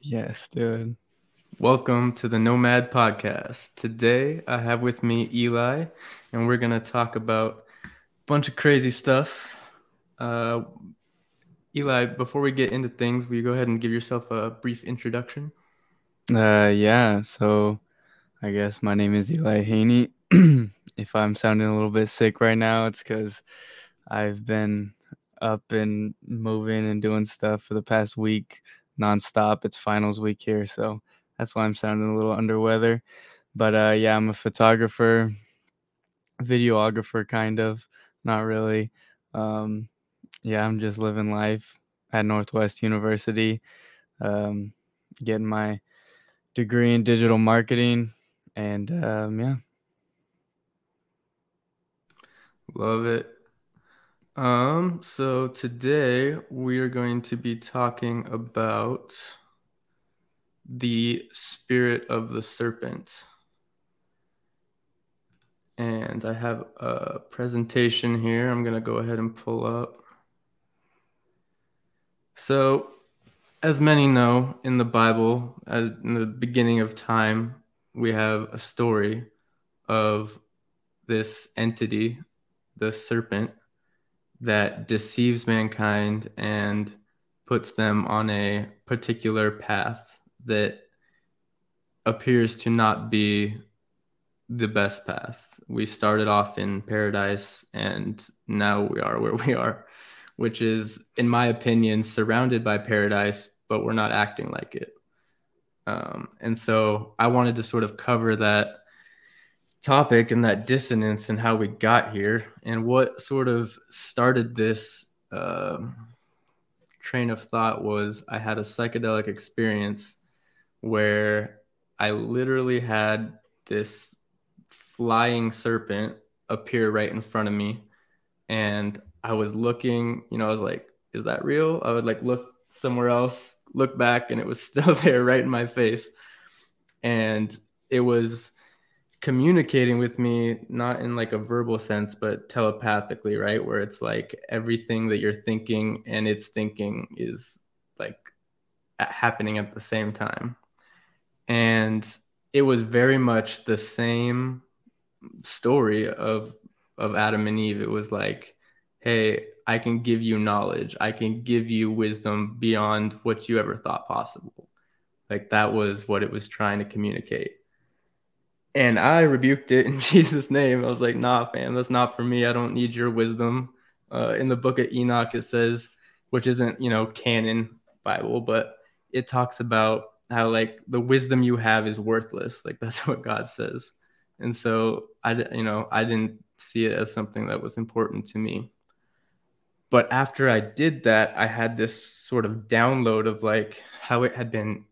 Yes, dude. Welcome to the Nomad Podcast. Today I have with me Eli, and we're going to talk about a bunch of crazy stuff. Uh, Eli, before we get into things, will you go ahead and give yourself a brief introduction? Uh, yeah. So, I guess my name is Eli Haney. if I'm sounding a little bit sick right now, it's because I've been up and moving and doing stuff for the past week nonstop. It's finals week here, so that's why I'm sounding a little under weather. But uh, yeah, I'm a photographer, videographer, kind of. Not really. Um, yeah, I'm just living life at Northwest University, um, getting my degree in digital marketing, and um, yeah. Love it. Um, so today we are going to be talking about the spirit of the serpent. And I have a presentation here. I'm going to go ahead and pull up. So, as many know in the Bible, in the beginning of time, we have a story of this entity, the serpent that deceives mankind and puts them on a particular path that appears to not be the best path. We started off in paradise and now we are where we are, which is, in my opinion, surrounded by paradise, but we're not acting like it. Um, and so I wanted to sort of cover that topic and that dissonance and how we got here and what sort of started this uh, train of thought was I had a psychedelic experience where I literally had this flying serpent appear right in front of me and I was looking, you know, I was like, is that real? I would like look somewhere else, look back, and it was still there right in my face. And it was communicating with me not in like a verbal sense but telepathically right? Where it's like everything that you're thinking and it's thinking is like happening at the same time. And it was very much the same story of of Adam and Eve. It was like hey I can give you knowledge I can give you wisdom beyond what you ever thought possible like that was what it was trying to communicate and I rebuked it in Jesus' name. I was like, nah, fam, that's not for me. I don't need your wisdom. Uh, in the book of Enoch, it says, which isn't, you know, canon Bible, but it talks about how like the wisdom you have is worthless. Like that's what God says. And so I, you know, I didn't see it as something that was important to me. But after I did that, I had this sort of download of like how it had been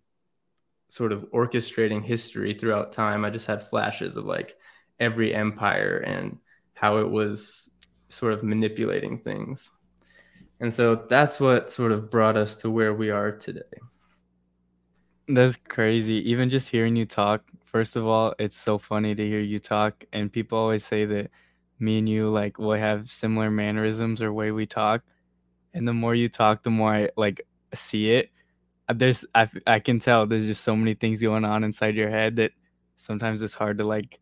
sort of orchestrating history throughout time. I just had flashes of like every empire and how it was sort of manipulating things. And so that's what sort of brought us to where we are today. That's crazy. Even just hearing you talk, first of all, it's so funny to hear you talk. And people always say that me and you like will have similar mannerisms or way we talk. And the more you talk, the more I like see it. There's I, I can tell there's just so many things going on inside your head that sometimes it's hard to like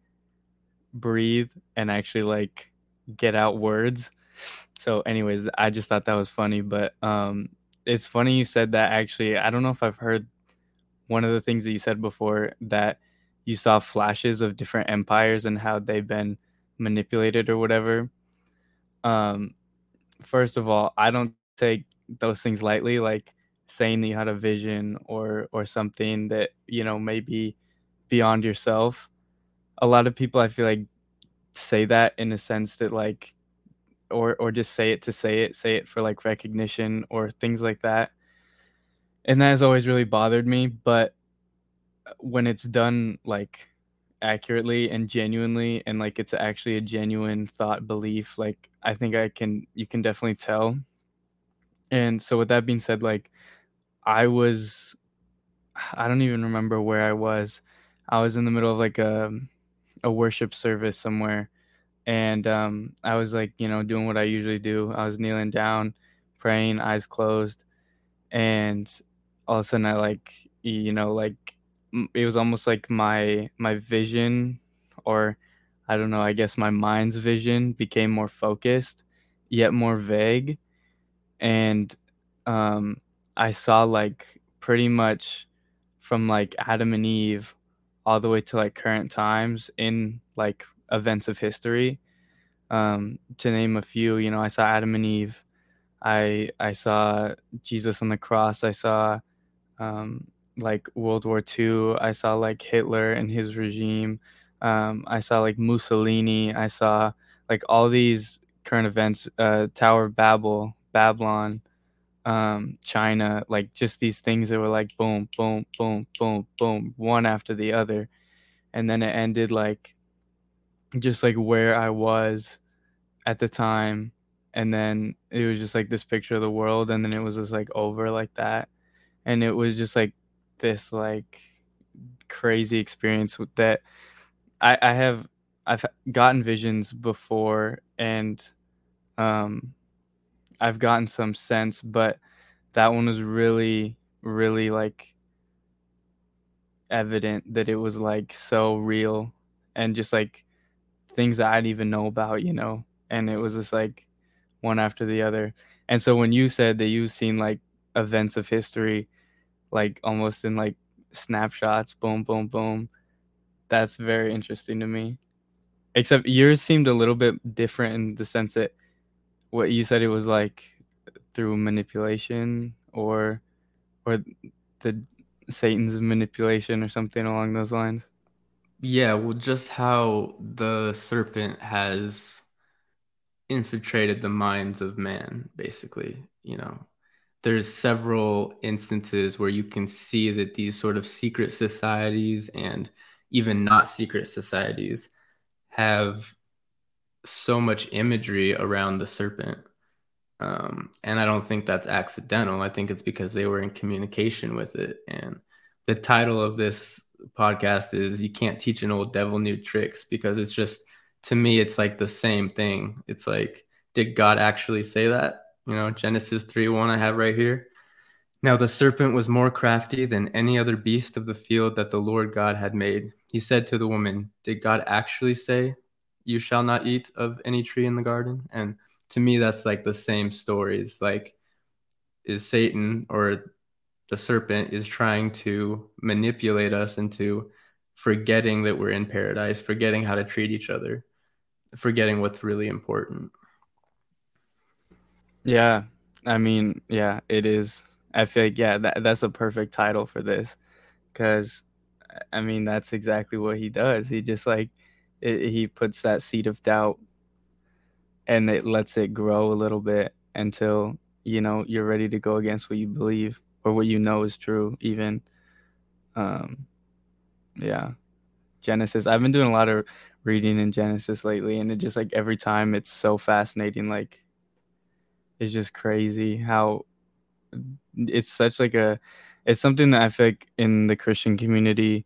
breathe and actually like get out words. So anyways i just thought that was funny but um it's funny you said that actually. I don't know if i've heard one of the things that you said before that you saw flashes of different empires and how they've been manipulated or whatever. Um first of all i don't take those things lightly like saying that you had a vision or or something that you know maybe beyond yourself. A lot of people i feel like say that in a sense that like or or just say it to say it say it for like recognition or things like that. And that has always really bothered me but when it's done like accurately and genuinely and like it's actually a genuine thought belief like i think i can you can definitely tell and so with that being said like I was I don't even remember where I was. I was in the middle of like a a worship service somewhere and um, I was like, you know, doing what I usually do. I was kneeling down, praying, eyes closed, and all of a sudden, I like, you know, like it was almost like my my vision, or I don't know, I guess my mind's vision became more focused, yet more vague, and um, I saw like pretty much from like Adam and Eve all the way to like current times in like events of history. Um, to name a few, you know, I saw Adam and Eve. I I saw Jesus on the cross. I saw um, like World War II. I saw like Hitler and his regime. Um, I saw like Mussolini. I saw like all these current events. Uh, Tower of Babel, Babylon, um, China. Like just these things that were like boom, boom, boom, boom, boom, one after the other, and then it ended like just like where I was at the time and then it was just like this picture of the world and then it was just like over like that and it was just like this like crazy experience that I, I have I've gotten visions before and um I've gotten some sense but that one was really really like evident that it was like so real and just like things that I didn't even know about, you know, and it was just like one after the other. And so when you said that you've seen like events of history, like almost in like snapshots, boom, boom, boom, that's very interesting to me. Except yours seemed a little bit different in the sense that what you said it was like through manipulation or or the Satan's manipulation or something along those lines. Yeah, well, just how the serpent has infiltrated the minds of man, basically. You know, there's several instances where you can see that these sort of secret societies and even not secret societies have so much imagery around the serpent. Um, and I don't think that's accidental. I think it's because they were in communication with it. And the title of this podcast is you can't teach an old devil new tricks because it's just to me it's like the same thing. It's like did God actually say that? You know, Genesis 3 1 I have right here. Now the serpent was more crafty than any other beast of the field that the Lord God had made. He said to the woman, Did God actually say, You shall not eat of any tree in the garden? And to me, that's like the same stories. Like, is Satan or the serpent is trying to manipulate us into forgetting that we're in paradise, forgetting how to treat each other, forgetting what's really important. Yeah. I mean, yeah, it is. I feel like, yeah, that, that's a perfect title for this because, I mean, that's exactly what he does. He just like, it, he puts that seed of doubt and it lets it grow a little bit until, you know, you're ready to go against what you believe or what you know is true even um yeah genesis i've been doing a lot of reading in genesis lately and it just like every time it's so fascinating like it's just crazy how it's such like a it's something that i feel like in the christian community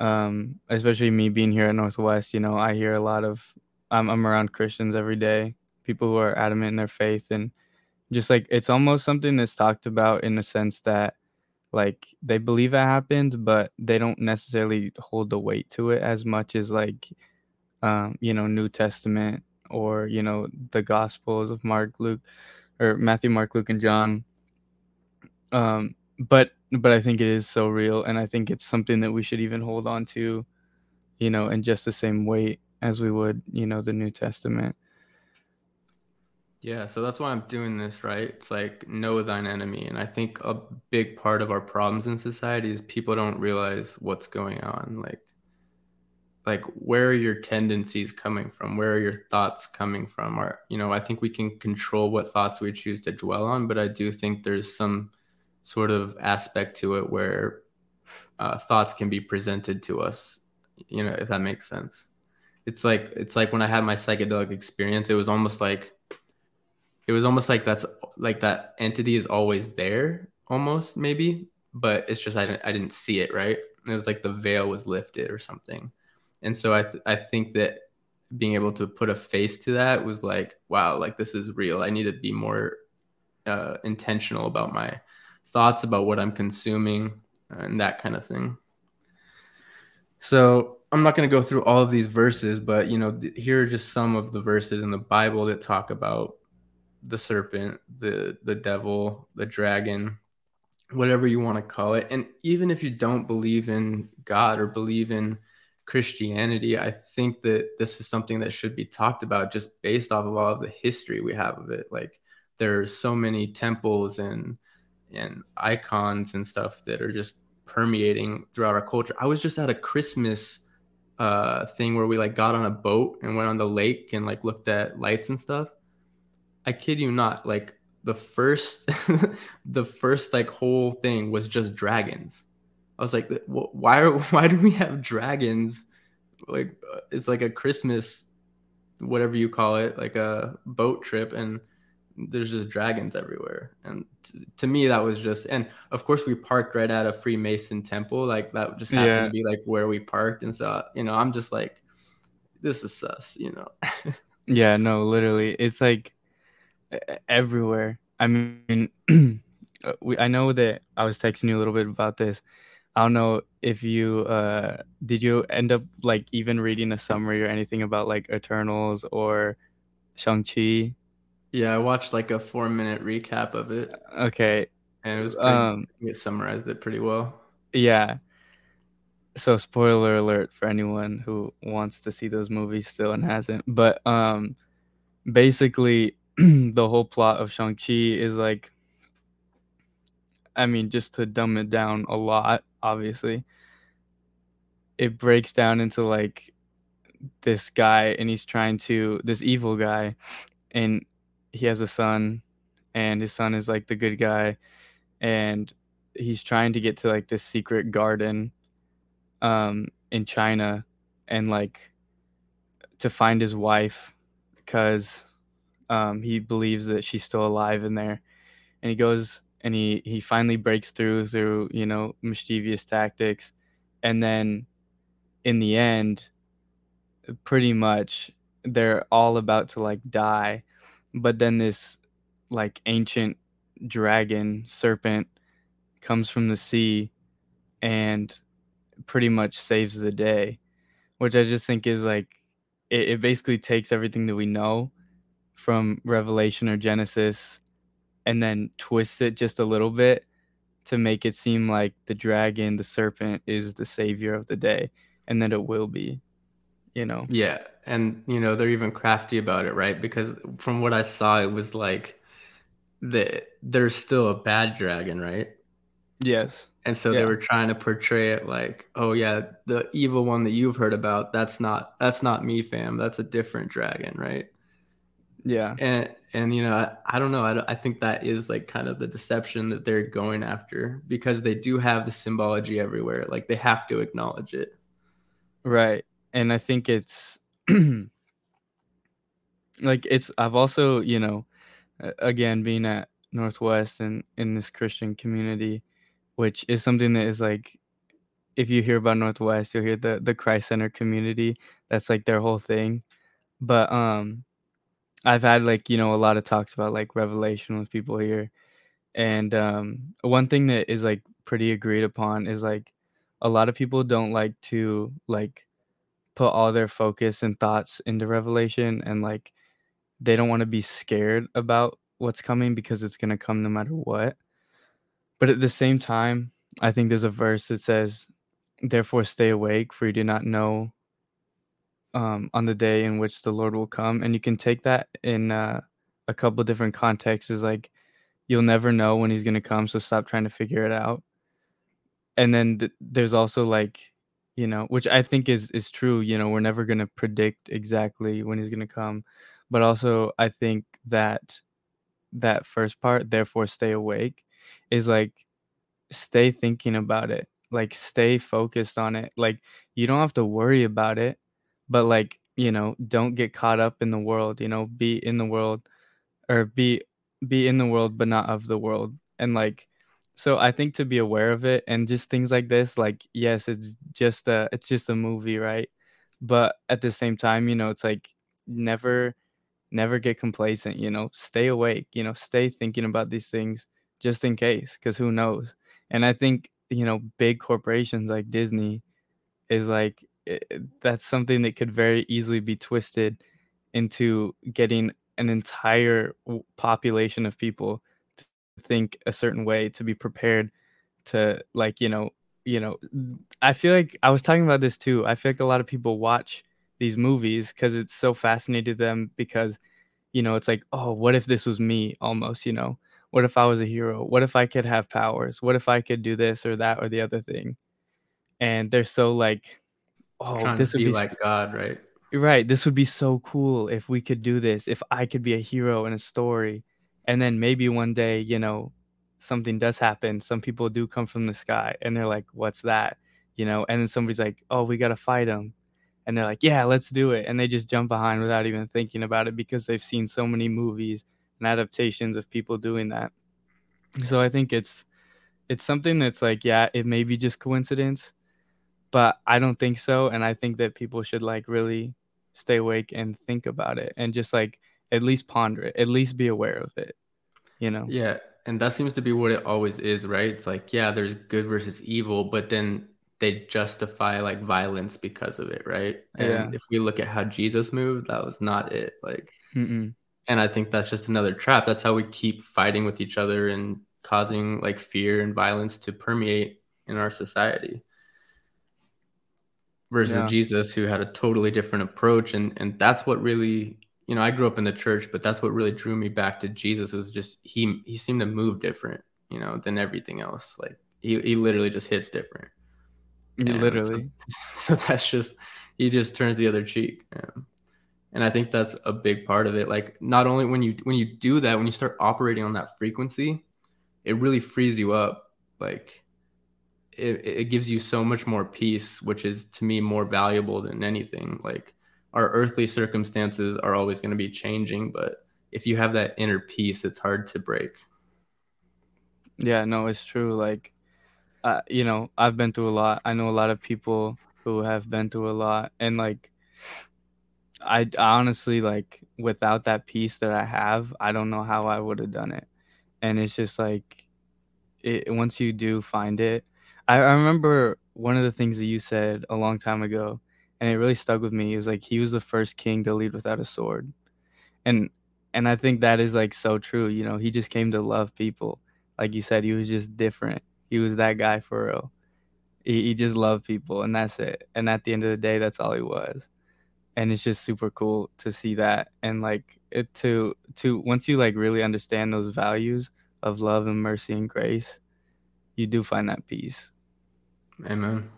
um especially me being here at northwest you know i hear a lot of i'm, I'm around christians every day people who are adamant in their faith and just like it's almost something that's talked about in the sense that like they believe it happened, but they don't necessarily hold the weight to it as much as like um, you know, New Testament or, you know, the gospels of Mark, Luke or Matthew, Mark, Luke, and John. Um, but but I think it is so real and I think it's something that we should even hold on to, you know, in just the same weight as we would, you know, the New Testament. Yeah, so that's why I'm doing this, right? It's like know thine enemy. And I think a big part of our problems in society is people don't realize what's going on. Like like where are your tendencies coming from? Where are your thoughts coming from? Or you know, I think we can control what thoughts we choose to dwell on, but I do think there's some sort of aspect to it where uh, thoughts can be presented to us, you know, if that makes sense. It's like it's like when I had my psychedelic experience, it was almost like it was almost like that's like that entity is always there almost maybe but it's just I didn't, I didn't see it right. It was like the veil was lifted or something, and so I th- I think that being able to put a face to that was like wow, like this is real. I need to be more uh, intentional about my thoughts about what I'm consuming and that kind of thing. So I'm not going to go through all of these verses, but you know, th- here are just some of the verses in the Bible that talk about the serpent, the the devil, the dragon, whatever you want to call it. And even if you don't believe in God or believe in Christianity, I think that this is something that should be talked about just based off of all of the history we have of it. Like there are so many temples and and icons and stuff that are just permeating throughout our culture. I was just at a Christmas uh, thing where we like got on a boat and went on the lake and like looked at lights and stuff. I kid you not, like the first, the first like whole thing was just dragons. I was like, why are why do we have dragons? Like uh, it's like a Christmas, whatever you call it, like a boat trip, and there's just dragons everywhere. And t- to me, that was just, and of course, we parked right at a Freemason temple. Like that just happened yeah. to be like where we parked. And so, you know, I'm just like, this is sus, you know? yeah, no, literally. It's like everywhere. I mean, uh, we, I know that I was texting you a little bit about this. I don't know if you uh did you end up like even reading a summary or anything about like Eternals or Shang-Chi yeah, I watched like a four minute recap of it. Okay. And it was pretty, um, it summarized it pretty well. Yeah. So spoiler alert for anyone who wants to see those movies still and hasn't. But um basically the whole plot of Shang-Chi is like I mean, just to dumb it down a lot, obviously. It breaks down into like this guy and he's trying to this evil guy and he has a son and his son is like the good guy and he's trying to get to like this secret garden um in China and like to find his wife because um he believes that she's still alive in there and he goes and he he finally breaks through through you know mischievous tactics. And then in the end pretty much they're all about to like die. But then this like ancient dragon serpent comes from the sea and pretty much saves the day which i just think is like it, it basically takes everything that we know from revelation or genesis and then twists it just a little bit to make it seem like the dragon the serpent is the savior of the day and that it will be you know? Yeah and you know they're even crafty about it right? Because from what i saw it was like the there's still a bad dragon right? Yes. And so yeah. they were trying to portray it like oh yeah the evil one that you've heard about that's not that's not me fam. That's a different dragon right? Yeah. And and you know i, I don't know I, I think that is like kind of the deception that they're going after because they do have the symbology everywhere like they have to acknowledge it right and I think it's like it's I've also, you know, again being at Northwest and in this Christian community, which is something that is like if you hear about Northwest, you'll hear the the Christ Center community. That's like their whole thing. But um I've had like, you know, a lot of talks about like revelation with people here. And um one thing that is like pretty agreed upon is like a lot of people don't like to like put all their focus and thoughts into revelation and like they don't want to be scared about what's coming because it's going to come no matter what but at the same time i think there's a verse that says therefore stay awake for you do not know um, on the day in which the lord will come and you can take that in uh, a couple of different contexts is like you'll never know when he's going to come so stop trying to figure it out and then th- there's also like you know, which I think is is true. You know, we're never going to predict exactly when he's going to come, but also I think that that first part, therefore stay awake, is like stay thinking about it, like stay focused on it. Like you don't have to worry about it, but like you know, don't get caught up in the world. You know, be in the world, or be be in the world but not of the world, and like So I think to be aware of it and just things like this, like yes, it's just a it's just a movie, right? But at the same time, you know, it's like never never get complacent, you know, stay awake, you know, stay thinking about these things just in case, because who knows? And I think, you know, big corporations like Disney is like that's something that could very easily be twisted into getting an entire population of people to think a certain way to be prepared to like you know you know i feel like i was talking about this too i feel like a lot of people watch these movies because it's so fascinating to them because you know it's like oh what if this was me almost you know? What if i was a hero? What if i could have powers? What if i could do this or that or the other thing? And they're so like oh Trying this would be, be like god right? Right this would be so cool if we could do this if i could be a hero in a story and then maybe one day you know something does happen some people do come from the sky and they're like what's that? You know and then somebody's like oh we got to fight them and they're like yeah let's do it and they just jump behind without even thinking about it because they've seen so many movies and adaptations of people doing that. So i think it's it's something that's like yeah it may be just coincidence but i don't think so and i think that people should like really stay awake and think about it and just like at least ponder it at least be aware of it you know yeah and that seems to be what it always is right it's like yeah there's good versus evil but then they justify like violence because of it, right? And yeah. if we look at how Jesus moved, that was not it. Like, Mm-mm. and I think that's just another trap. That's how we keep fighting with each other and causing like fear and violence to permeate in our society. Versus yeah. Jesus, who had a totally different approach, and and that's what really, you know, I grew up in the church, but that's what really drew me back to Jesus. Was just he he seemed to move different, you know, than everything else. Like he he literally just hits different and Literally. So, so, that's just he just turns the other cheek. Yeah. And I think that's a big part of it. Like not only when you when you do that, when you start operating on that frequency, it really frees you up. Like it, it gives you so much more peace, which is to me more valuable than anything. Like our earthly circumstances are always going to be changing, but if you have that inner peace, it's hard to break. Yeah, no, it's true. Like uh, you know, I've been through a lot. I know a lot of people who have been through a lot, and like, I, honestly like without that peace that I have, I don't know how I would have done it. And it's just like, it once you do find it, I, I remember one of the things that you said a long time ago, and it really stuck with me. It was like he was the first king to lead without a sword, and and I think that is like so true. You know, he just came to love people. Like you said, he was just different he was that guy for real. He, he just loved people, and that's it. And at the end of the day, that's all he was. And it's just super cool to see that, and like it to to once you like really understand those values of love and mercy and grace, you do find that peace. Amen.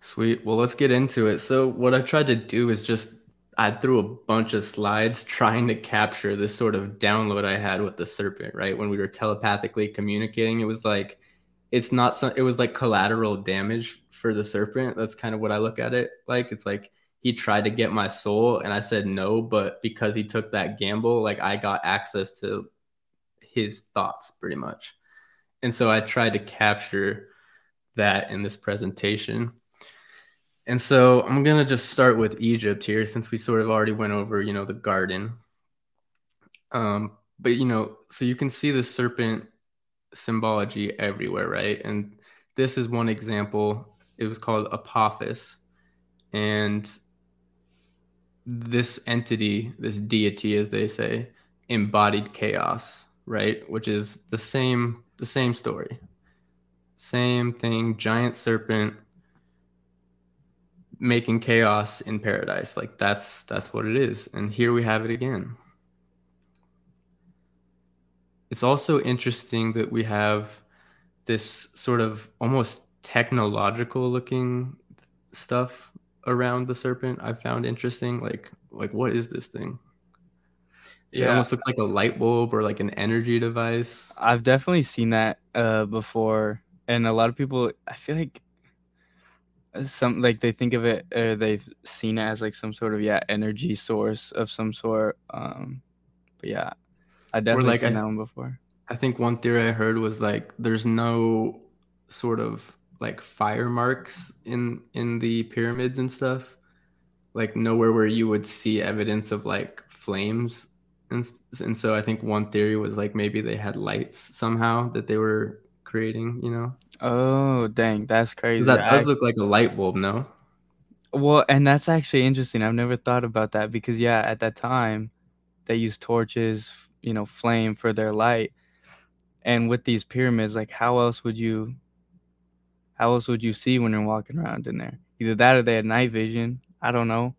Sweet. Well, let's get into it. So, what I tried to do is just I threw a bunch of slides trying to capture this sort of download I had with the serpent, right? When we were telepathically communicating, it was like it's not some it was like collateral damage for the serpent that's kind of what i look at it like it's like he tried to get my soul and i said no but because he took that gamble like i got access to his thoughts pretty much and so i tried to capture that in this presentation and so i'm going to just start with egypt here since we sort of already went over you know the garden um but you know so you can see the serpent symbology everywhere, right? And this is one example. It was called Apophis. And this entity, this deity, as they say, embodied chaos, right? Which is the same the same story. Same thing, giant serpent making chaos in paradise. Like that's that's what it is. And here we have it again it's also interesting that we have this sort of almost technological looking stuff around the serpent i found interesting like like what is this thing yeah. it almost looks like a light bulb or like an energy device i've definitely seen that uh before and a lot of people i feel like some like they think of it uh, they've seen it as like some sort of yeah energy source of some sort um but yeah I definitely like, seen I, that one before. I think one theory I heard was like there's no sort of like fire marks in in the pyramids and stuff. Like nowhere where you would see evidence of like flames and and so I think one theory was like maybe they had lights somehow that they were creating, you know. Oh, dang, that's crazy. That does I- look like a light bulb, no? Well, and that's actually interesting. I've never thought about that because yeah, at that time they used torches, you know, flame for their light. And with these pyramids, like how else would you how else would you see when you're walking around in there? Either that or they had night vision. I don't know.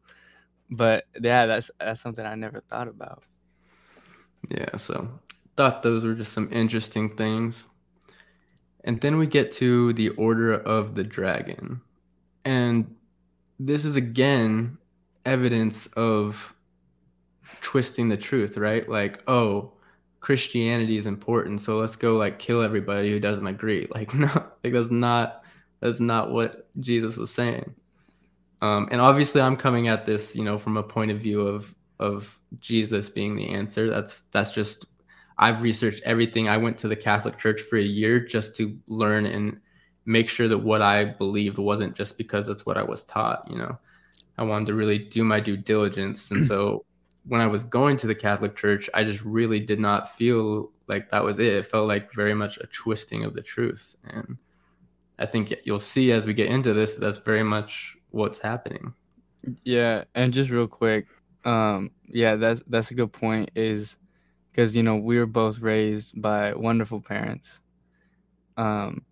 But yeah, that's that's something I never thought about. Yeah, so thought those were just some interesting things. And then we get to the Order of the Dragon. And this is again evidence of twisting the truth, right? Like, oh, Christianity is important, so let's go like kill everybody who doesn't agree. Like, no, like that's not that's not what Jesus was saying. Um, and obviously, I'm coming at this, you know, from a point of view of of Jesus being the answer. That's that's just I've researched everything. I went to the Catholic Church for a year just to learn and make sure that what I believed wasn't just because that's what I was taught, you know. I wanted to really do my due diligence. And so when I was going to the Catholic Church, I just really did not feel like that was it. It felt like very much a twisting of the truth. And I think you'll see as we get into this, that's very much what's happening. Yeah, and just real quick, um, yeah, that's that's a good point. Is because you know we were both raised by wonderful parents, um,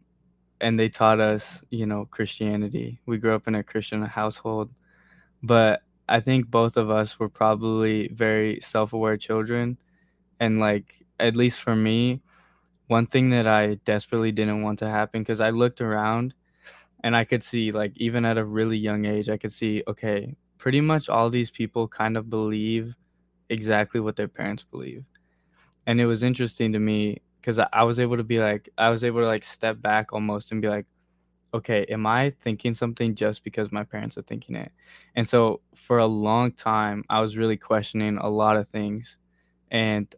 and they taught us, you know, Christianity. We grew up in a Christian household, but I think both of us were probably very self-aware children, and like at least for me, one thing that I desperately didn't want to happen because I looked around and I could see like even at a really young age, I could see okay, pretty much all these people kind of believe exactly what their parents believe. And it was interesting to me because I, I was able to be like I was able to like step back almost and be like, okay, am I thinking something just because my parents are thinking it? And so for a long time, I was really questioning a lot of things. And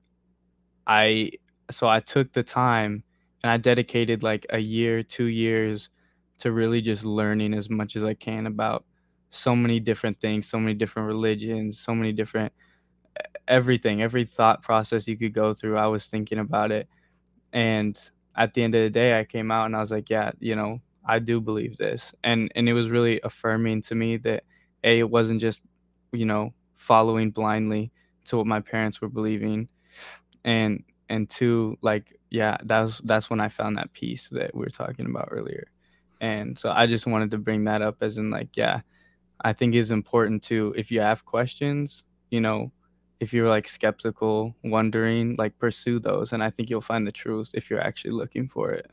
I so I took the time and I dedicated like a year, two years to really just learning as much as I can about so many different things, so many different religions, so many different everything, every thought process you could go through. I was thinking about it. And at the end of the day, I came out and I was like, yeah, you know, I do believe this. And and it was really affirming to me that A, it wasn't just, you know, following blindly to what my parents were believing. And and two, like, yeah, that was that's when I found that peace that we were talking about earlier. And so I just wanted to bring that up as in like, yeah, I think it's important to if you have questions, you know, if you're like skeptical, wondering, like pursue those and I think you'll find the truth if you're actually looking for it.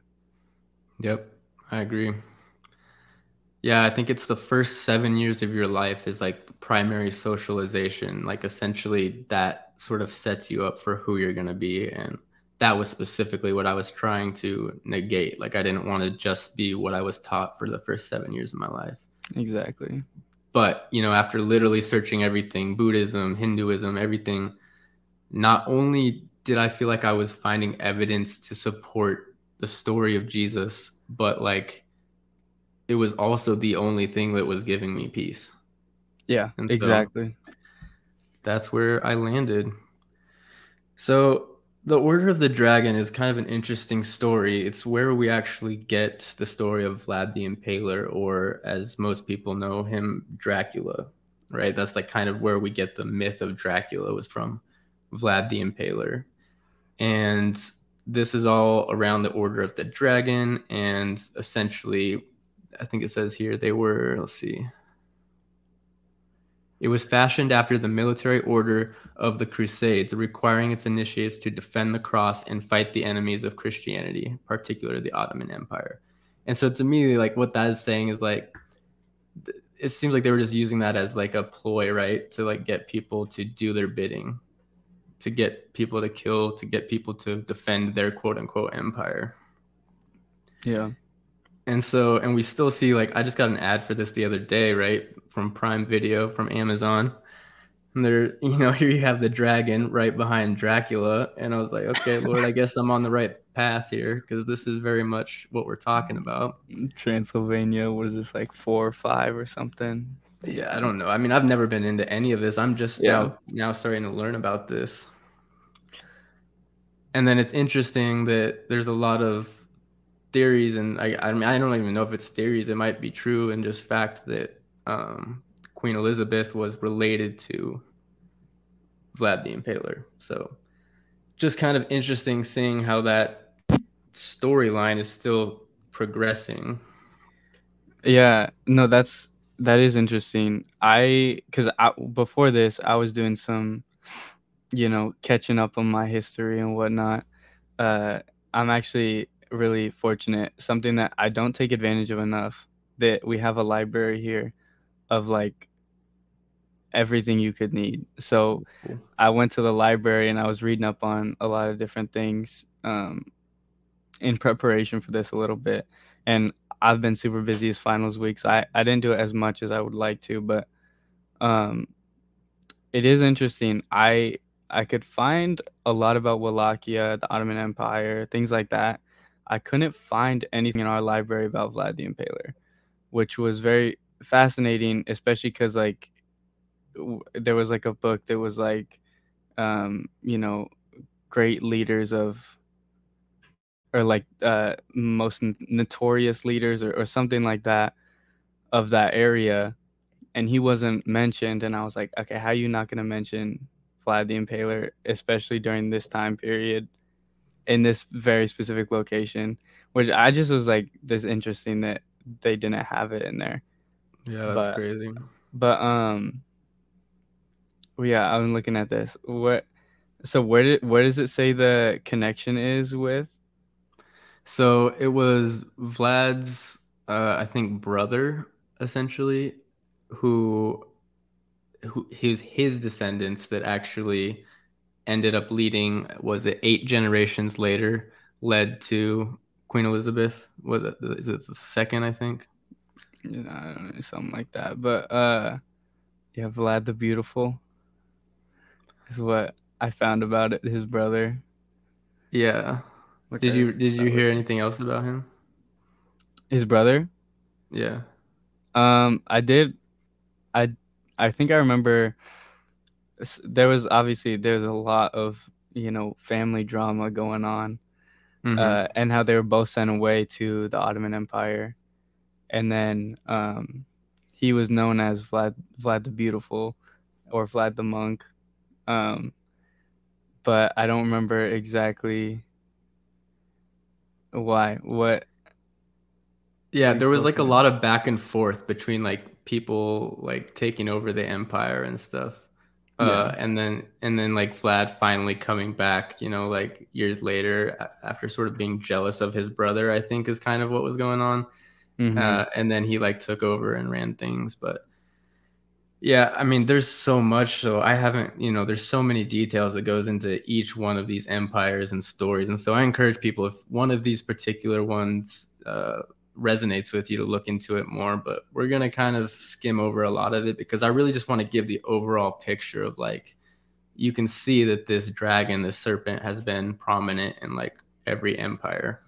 Yep, I agree. Yeah, I think it's the first seven years of your life is like primary socialization. Like essentially that sort of sets you up for who you're gonna be. And that was specifically what I was trying to negate. Like I didn't want to just be what I was taught for the first seven years of my life. Exactly. But, you know, after literally searching everything, Buddhism, Hinduism, everything, not only did I feel like I was finding evidence to support the story of Jesus, but like it was also the only thing that was giving me peace. Yeah, so- exactly. That's where I landed. So, the Order of the Dragon is kind of an interesting story. It's where we actually get the story of Vlad the Impaler, or as most people know him, Dracula, right? That's like kind of where we get the myth of Dracula was from Vlad the Impaler. And this is all around the Order of the Dragon. And essentially, I think it says here they were, let's see, it was fashioned after the military order of the Crusades, requiring its initiates to defend the cross and fight the enemies of Christianity, particularly the Ottoman Empire. And so to me, like what that is saying is like it seems like they were just using that as like a ploy, right? To like get people to do their bidding, to get people to kill, to get people to defend their quote unquote empire. Yeah. And so, and we still see like I just got an ad for this the other day, right? From Prime Video from Amazon. And there, you know, here you have the dragon right behind Dracula, and I was like, okay, Lord, I guess I'm on the right path here because this is very much what we're talking about. Transylvania was this like four or five or something? Yeah, I don't know. I mean, I've never been into any of this. I'm just yeah. now now starting to learn about this. And then it's interesting that there's a lot of theories, and I, I mean, I don't even know if it's theories. It might be true, and just fact that um, Queen Elizabeth was related to Vlad the Impaler. So, just kind of interesting seeing how that storyline is still progressing. Yeah, no, that's that is interesting. I because I before this, I was doing some, you know, catching up on my history and whatnot. Uh, I'm actually really fortunate. Something that I don't take advantage of enough. That we have a library here, of like everything you could need. So cool. I went to the library and I was reading up on a lot of different things um, in preparation for this a little bit. And I've been super busy as finals weeks. I, I didn't do it as much as I would like to, but um, it is interesting. I I could find a lot about Wallachia, the Ottoman Empire, things like that. I couldn't find anything in our library about Vlad the Impaler, which was very fascinating, especially because like w- there was like a book that was like, um, you know, great leaders of or like uh, most notorious leaders or, or something like that of that area and he wasn't mentioned and i was like okay how are you not going to mention vlad the impaler especially during this time period in this very specific location which i just was like this interesting that they didn't have it in there. Yeah that's but, crazy. but um yeah i'm looking at this. What so where did where does it say the connection is with? So it was Vlad's, uh, I think, brother essentially, who, who his his descendants that actually ended up leading. Was it eight generations later led to Queen Elizabeth? Was it is it the second? I think. Yeah, I don't know, something like that. But uh, yeah, Vlad the Beautiful is what I found about it. His brother. Yeah. Did you did you hear anything else about him? His brother? Yeah. Um, I did. I I think I remember. There was obviously there's a lot of you know family drama going on, mm-hmm. uh, and how they were both sent away to the Ottoman Empire, and then um, he was known as Vlad Vlad the Beautiful, or Vlad the Monk, um, but I don't remember exactly why? What? Yeah, there was like a lot of back and forth between like people like taking over the empire and stuff. Uh, yeah. and then and then like Vlad finally coming back, you know, like years later after sort of being jealous of his brother, I think is kind of what was going on. Mm-hmm. Uh, and then he like took over and ran things, but yeah, I mean, there's so much. So I haven't, you know, there's so many details that goes into each one of these empires and stories. And so I encourage people, if one of these particular ones uh, resonates with you, to look into it more. But we're gonna kind of skim over a lot of it because I really just want to give the overall picture of like, you can see that this dragon, this serpent, has been prominent in like every empire.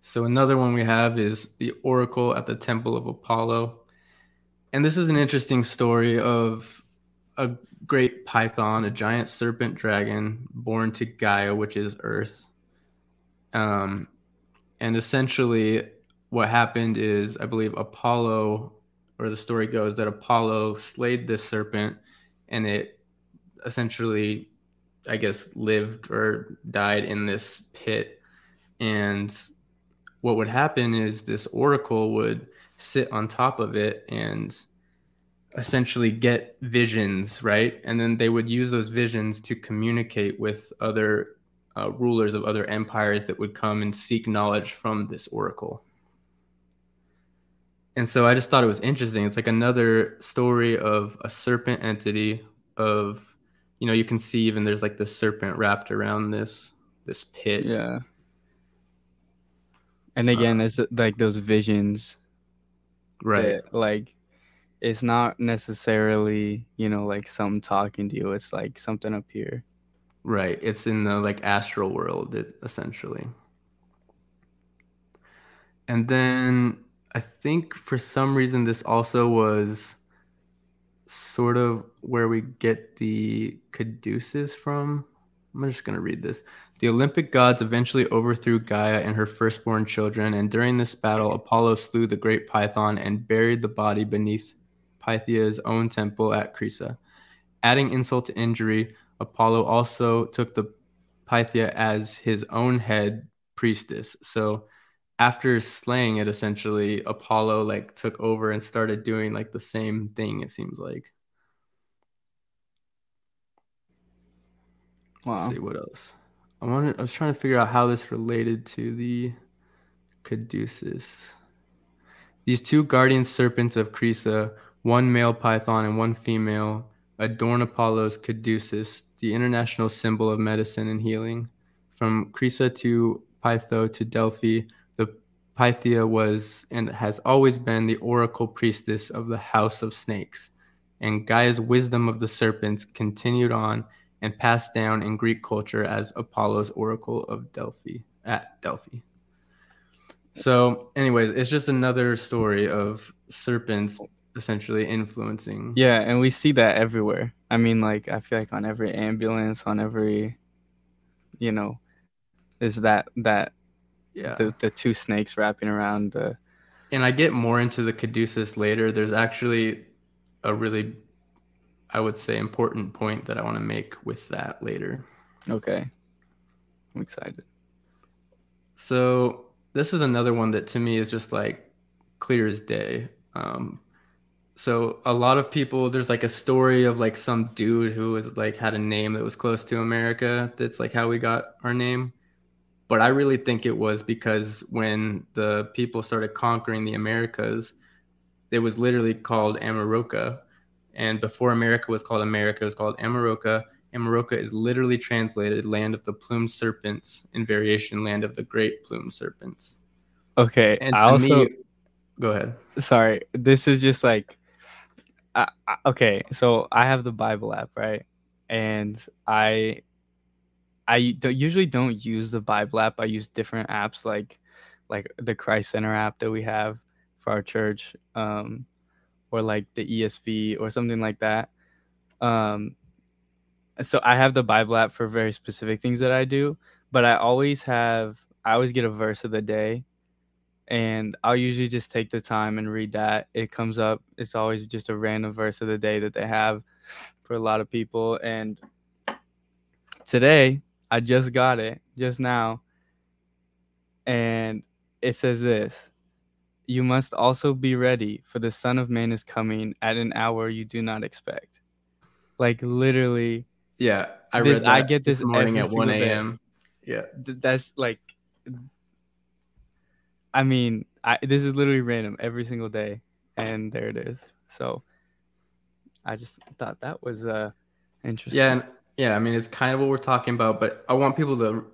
So another one we have is the oracle at the temple of Apollo and this is an interesting story of a great python, a giant serpent dragon born to Gaia, which is Earth. Um, and essentially, what happened is, I believe Apollo, or the story goes that Apollo slayed this serpent, and it essentially, I guess, lived or died in this pit. And what would happen is this oracle would sit on top of it and essentially get visions, right? And then they would use those visions to communicate with other uh, rulers of other empires that would come and seek knowledge from this oracle. And so I just thought it was interesting. It's like another story of a serpent entity of you know, you can see even there's like the serpent wrapped around this this pit. Yeah. And again, uh, there's like those visions right that, like it's not necessarily you know like something talking to you. It's like something up here. Right. It's in the like astral world, it, essentially. And then I think for some reason this also was sort of where we get the caduceus from. I'm just going to read this. The Olympic gods eventually overthrew Gaia and her firstborn children, and during this battle, Apollo slew the great Python and buried the body beneath Pythia's own temple at Crisa. Adding insult to injury, Apollo also took the Pythia as his own head priestess. So after slaying it essentially apollo like took over and started doing like the same thing it seems like. Wow. Let's see what else? I wanted i was trying to figure out how this related to the caduceus. These two guardian serpents of crisa one male python and one female adorn apollo's caduceus the international symbol of medicine and healing from crisa to pytho to delphi the Pythia was and has always been the oracle priestess of the House of Snakes, and Gaia's wisdom of the serpents continued on and passed down in Greek culture as Apollo's oracle of Delphi at Delphi. So, anyways, it's just another story of serpents essentially influencing. Yeah, and we see that everywhere. I mean, like I feel like on every ambulance, on every, you know, is that that yeah. the, the two snakes wrapping around the and i get more into the caduceus later. There's actually a really i would say important point that i want to make with that later. Okay. I'm excited. So this is another one that to me is just like clear as day. Um, so a lot of people there's like a story of like some dude who was like had a name that was close to america that's like how we got our name but I really think it was because when the people started conquering the Americas, it was literally called Amaroka. And before America was called America, it was called Amaroka. Amaroka is literally translated land of the plumed serpents in variation land of the great plumed serpents. Okay. And I also me, go ahead. Sorry. This is just like uh, okay, so I have the Bible app, right? And I I don't, usually don't use the Bible app. I use different apps like like the Christ Center app that we have for our church, um, or like the ESV or something like that. Um, so I have the Bible app for very specific things that I do, but I always have I always get a verse of the day and I'll usually just take the time and read that. It comes up, it's always just a random verse of the day that they have for a lot of people. And today I just got it just now. And it says this You must also be ready, for the Son of Man is coming at an hour you do not expect. Like literally. Yeah, I this, read I get this, this morning at 1 a.m. Yeah. That's like, I mean, I, this is literally random every single day. And there it is. So I just thought that was uh, interesting. Yeah. And yeah, I mean, it's kind of what we're talking about, but I want people to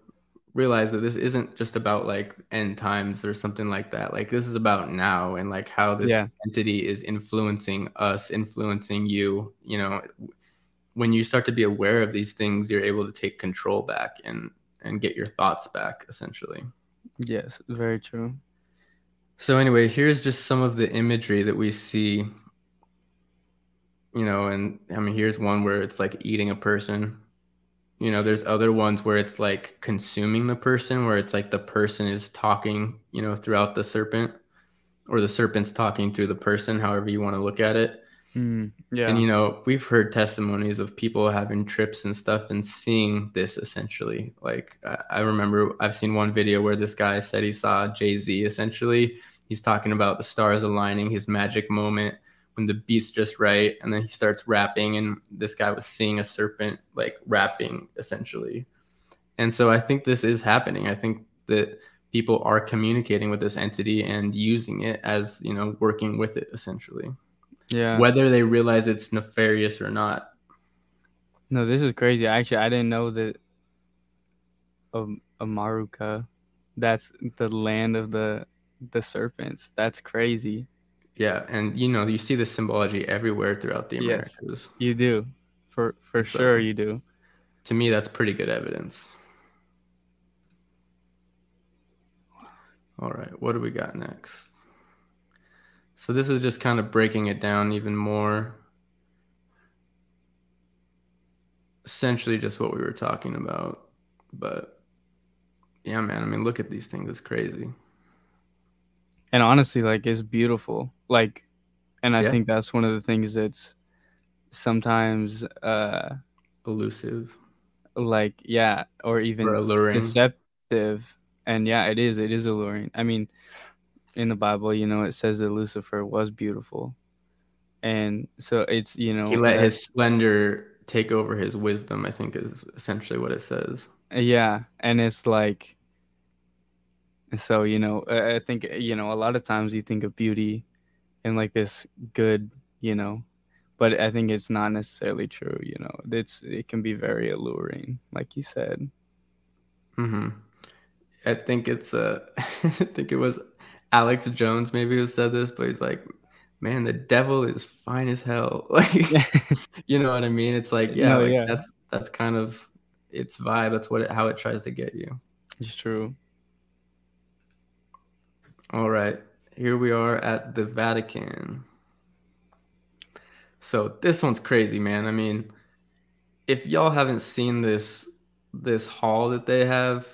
realize that this isn't just about like end times or something like that. Like this is about now and like how this yeah. entity is influencing us, influencing you. You know, when you start to be aware of these things, you're able to take control back and and get your thoughts back, essentially. Yes, very true. So anyway, here's just some of the imagery that we see you know, and I mean, here's one where it's like eating a person. You know, there's other ones where it's like consuming the person, where it's like the person is talking, you know, throughout the serpent, or the serpent's talking through the person, however you want to look at it. Mm, yeah. And, you know, we've heard testimonies of people having trips and stuff and seeing this essentially. Like, I remember I've seen one video where this guy said he saw Jay Z essentially. He's talking about the stars aligning, his magic moment when the beat's just right and then he starts rapping and this guy was seeing a serpent like rapping essentially and so i think this is happening i think that people are communicating with this entity and using it as you know working with it essentially yeah whether they realize it's nefarious or not no this is crazy actually i didn't know that um, amaruka that's the land of the the serpents that's crazy Yeah, and you know you see the symbology everywhere throughout the Yes. Americas. You do, for for So- sure. You do. To me, that's pretty good evidence. All right, what do we got next? So this is just kind of breaking it down even more. Essentially, just what we were talking about. But yeah, man, I mean, look at these things. It's crazy. And honestly, like it's beautiful. Like, and I Yeah. think that's one of the things that's sometimes uh Elusive like yeah, or even or alluring. deceptive. And yeah, it is. It is alluring. I mean, in the Bible, you know, it says that Lucifer was beautiful, and so it's you know he let his splendor take over his wisdom, I think is essentially what it says. Yeah, and it's like, so you know, I think you know a lot of times you think of beauty and like this good, you know, but I think it's not necessarily true. You know, it's it can be very alluring, like you said. hmm I think it's uh, I think it was Alex Jones maybe who said this, but he's like, "Man, the devil is fine as hell." Like, you know what I mean? It's like, yeah, No, like, yeah. that's that's kind of its vibe. That's what it, how it tries to get you. it's true. All right, here we are at the Vatican. So this one's crazy, man. I mean, if y'all haven't seen this this hall that they have,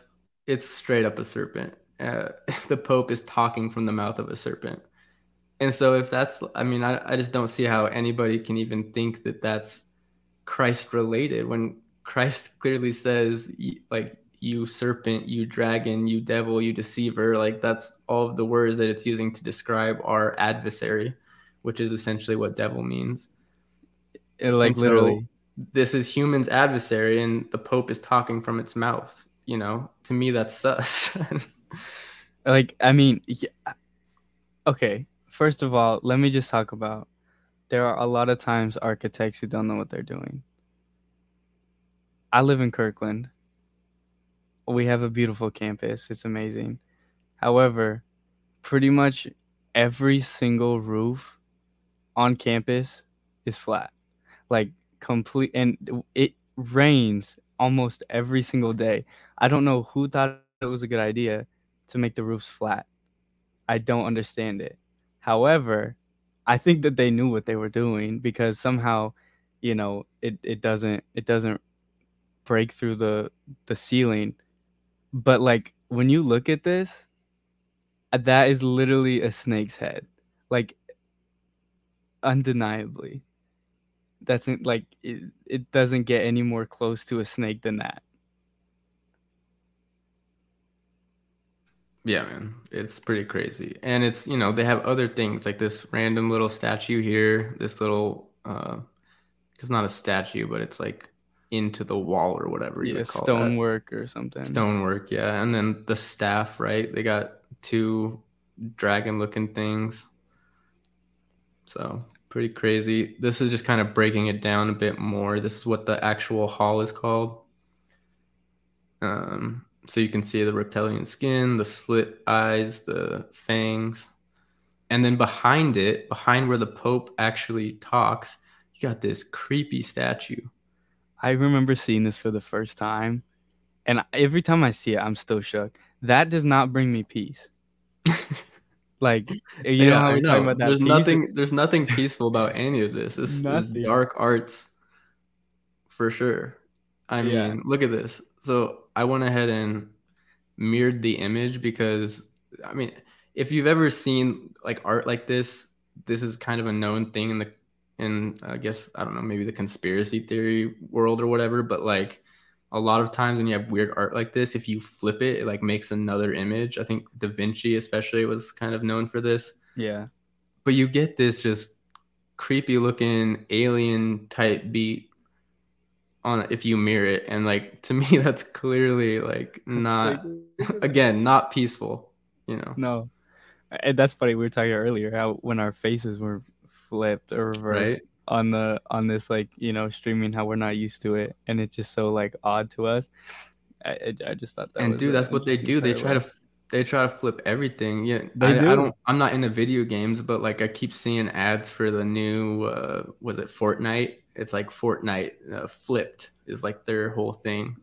it's straight up a serpent. Uh, the Pope is talking from the mouth of a serpent, and so if that's, I mean, I, I just don't see how anybody can even think that that's Christ related when Christ clearly says, like, you serpent, you dragon, you devil, you deceiver. Like, that's all of the words that it's using to describe our adversary, which is essentially what devil means. It, like so- literally. This is human's adversary, and the Pope is talking from its mouth. You know, to me, that's sus. like i mean yeah. okay first of all let me just talk about there are a lot of times architects who don't know what they're doing. I live in kirkland. We have a beautiful campus. It's amazing. However pretty much every single roof on campus is flat. Like complete and it rains almost every single day. I don't know who thought it was a good idea to make the roofs flat. I don't understand it. However, I think that they knew what they were doing because somehow, you know, it, it doesn't it doesn't break through the the ceiling. But like when you look at this, uh, that is literally a snake's head. Like undeniably. That's like it, it doesn't get any more close to a snake than that. Yeah, man, it's pretty crazy. And it's, you know, they have other things like this random little statue here, this little uh it's not a statue, but it's like into the wall or whatever you Yeah, call that. stonework or something. Stonework, yeah. And then the staff, right? They got two dragon looking things. So, pretty crazy. This is just kind of breaking it down a bit more. This is what the actual hall is called. Um, so you can see the reptilian skin, the slit eyes, the fangs. And then behind it, behind where the Pope actually talks, you got this creepy statue. I remember seeing this for the first time, and every time I see it, I'm still shook. That does not bring me peace. Like you know how we're talking about that. There's nothing. There's nothing peaceful about any of this. This is Nothing. dark arts, for sure. I mean, Yeah. look at this. So I went ahead and mirrored the image because I mean, if you've ever seen like art like this, this is kind of a known thing in the in I guess I don't know maybe the conspiracy theory world or whatever. But like a lot of times when you have weird art like this, if you flip it, it like makes another image. I think Da Vinci especially was kind of known for this Yeah, but you get this just creepy looking alien type beat on if you mirror it and like to me that's clearly like not again not peaceful you know no, and that's funny. We were talking earlier how when our faces were flipped or reversed on the on this like you know streaming how we're not used to it, and it's just so like odd to us. I I, just thought that and dude that's what they do they try to. They try to flip everything. Yeah, They I, do. I don't. I'm not into video games, but like I keep seeing ads for the new. Uh, was it Fortnite? It's like Fortnite uh, flipped is like their whole thing.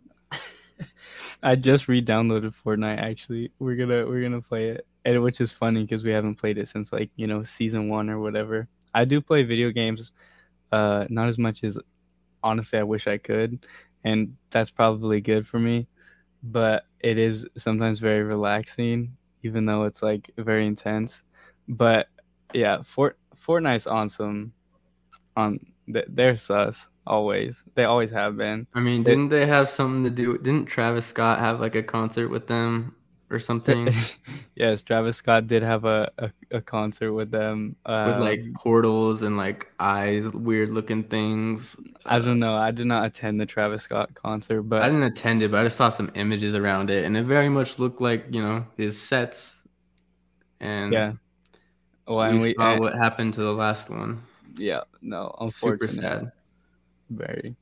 I just re-downloaded Fortnite. Actually, we're gonna we're gonna play it, and which is funny because we haven't played it since like you know season one or whatever. I do play video games, uh, not as much as honestly I wish I could, and that's probably good for me. But it is sometimes very relaxing, even though it's like very intense. But yeah, Fort Fortnite's on some on they're sus always. They always have been. I mean, didn't they have something to do? Didn't Travis Scott have like a concert with them or something? yes, Travis Scott did have a, a, a concert with them. Um, with like portals and like eyes, weird looking things. I don't know. I did not attend the Travis Scott concert, but I didn't attend it, but I just saw some images around it, and it very much looked like you know his sets. And yeah, well, we, and we saw and, what happened to the last one. Yeah, no, unfortunately, super sad. Very.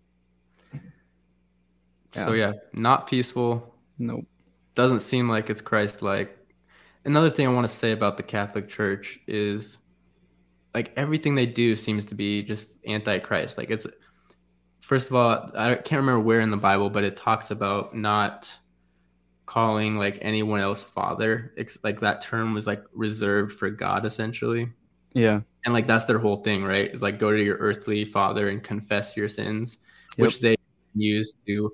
Yeah. So yeah, not peaceful. Nope. Doesn't seem like it's Christ-like. Another thing I want to say about the Catholic Church is like everything they do seems to be just anti-Christ. Like it's first of all, I can't remember where in the Bible, but it talks about not calling like anyone else father. It's like that term was like reserved for God essentially. Yeah. And like that's their whole thing, right? Is like go to your earthly father and confess your sins, yep. which they use to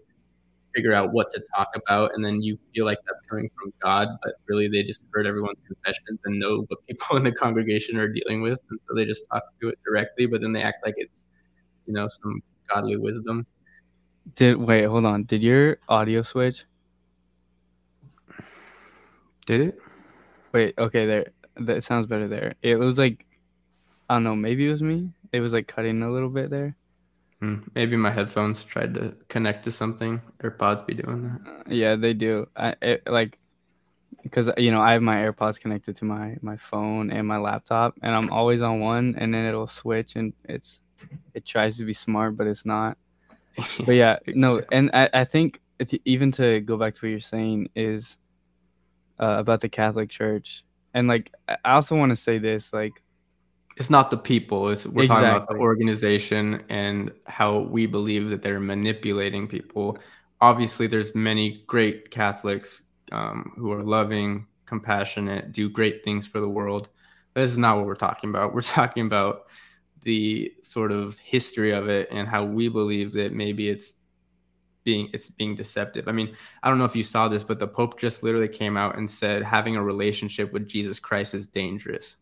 figure out what to talk about. And then you feel like that's coming from God, but really they just heard everyone's confessions and know what people in the congregation are dealing with. And so they just talk to it directly, but then they act like it's, you know, some godly wisdom. Did wait, hold on. Did your audio switch? Did it? Wait, okay, there. That sounds better there. It was like I don't know, maybe it was me. It was like cutting a little bit there. Mm, maybe my headphones tried to connect to something. AirPods be doing that. Uh, yeah, they do. I it, like because you know I have my AirPods connected to my my phone and my laptop, and I'm always on one, and then it'll switch, and it's it tries to be smart, but it's not. but yeah, no, and I I think even to go back to what you're saying is uh, about the Catholic Church, and like I also want to say this, like it's not the people. It's we're exactly. talking about the organization and how we believe that they're manipulating people. Obviously, there's many great Catholics um, who are loving, compassionate, do great things for the world. This is not what we're talking about. We're talking about the sort of history of it and how we believe that maybe it's being it's being deceptive. I mean, I don't know if you saw this, but the Pope just literally came out and said having a relationship with Jesus Christ is dangerous.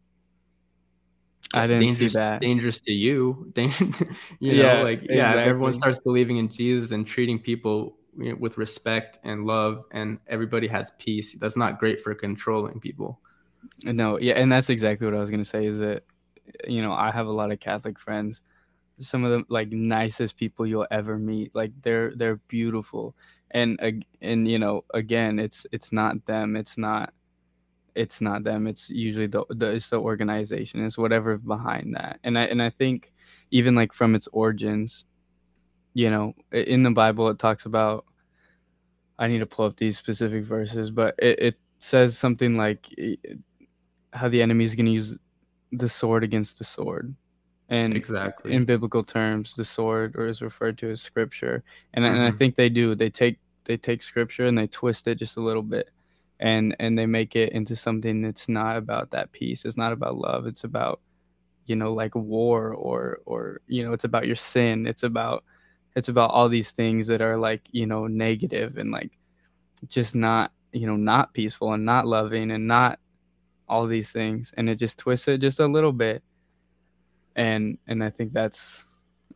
I didn't dangerous, see that. Dangerous to you, you yeah, know, like yeah, exactly. everyone starts believing in Jesus and treating people you know, with respect and love, and everybody has peace. That's not great for controlling people. No, yeah, and that's exactly what I was gonna say. Is that you know I have a lot of Catholic friends, some of the like nicest people you'll ever meet. Like they're they're beautiful, and and you know again, it's it's not them. It's not it's not them. It's usually the, the it's the organization. It's whatever behind that. And I and I think even like from its origins, you know, in the Bible it talks about. I need to pull up these specific verses, but it, it says something like how the enemy is going to use the sword against the sword and exactly in biblical terms the sword or is referred to as scripture and, mm-hmm. and i mm-hmm. think they do they take they take scripture and they twist it just a little bit and and they make it into something that's not about that peace. It's not about love. It's about you know like war or or you know it's about your sin. It's about it's about all these things that are like you know negative and like just not you know not peaceful and not loving and not all these things. And it just twists it just a little bit. And and i think that's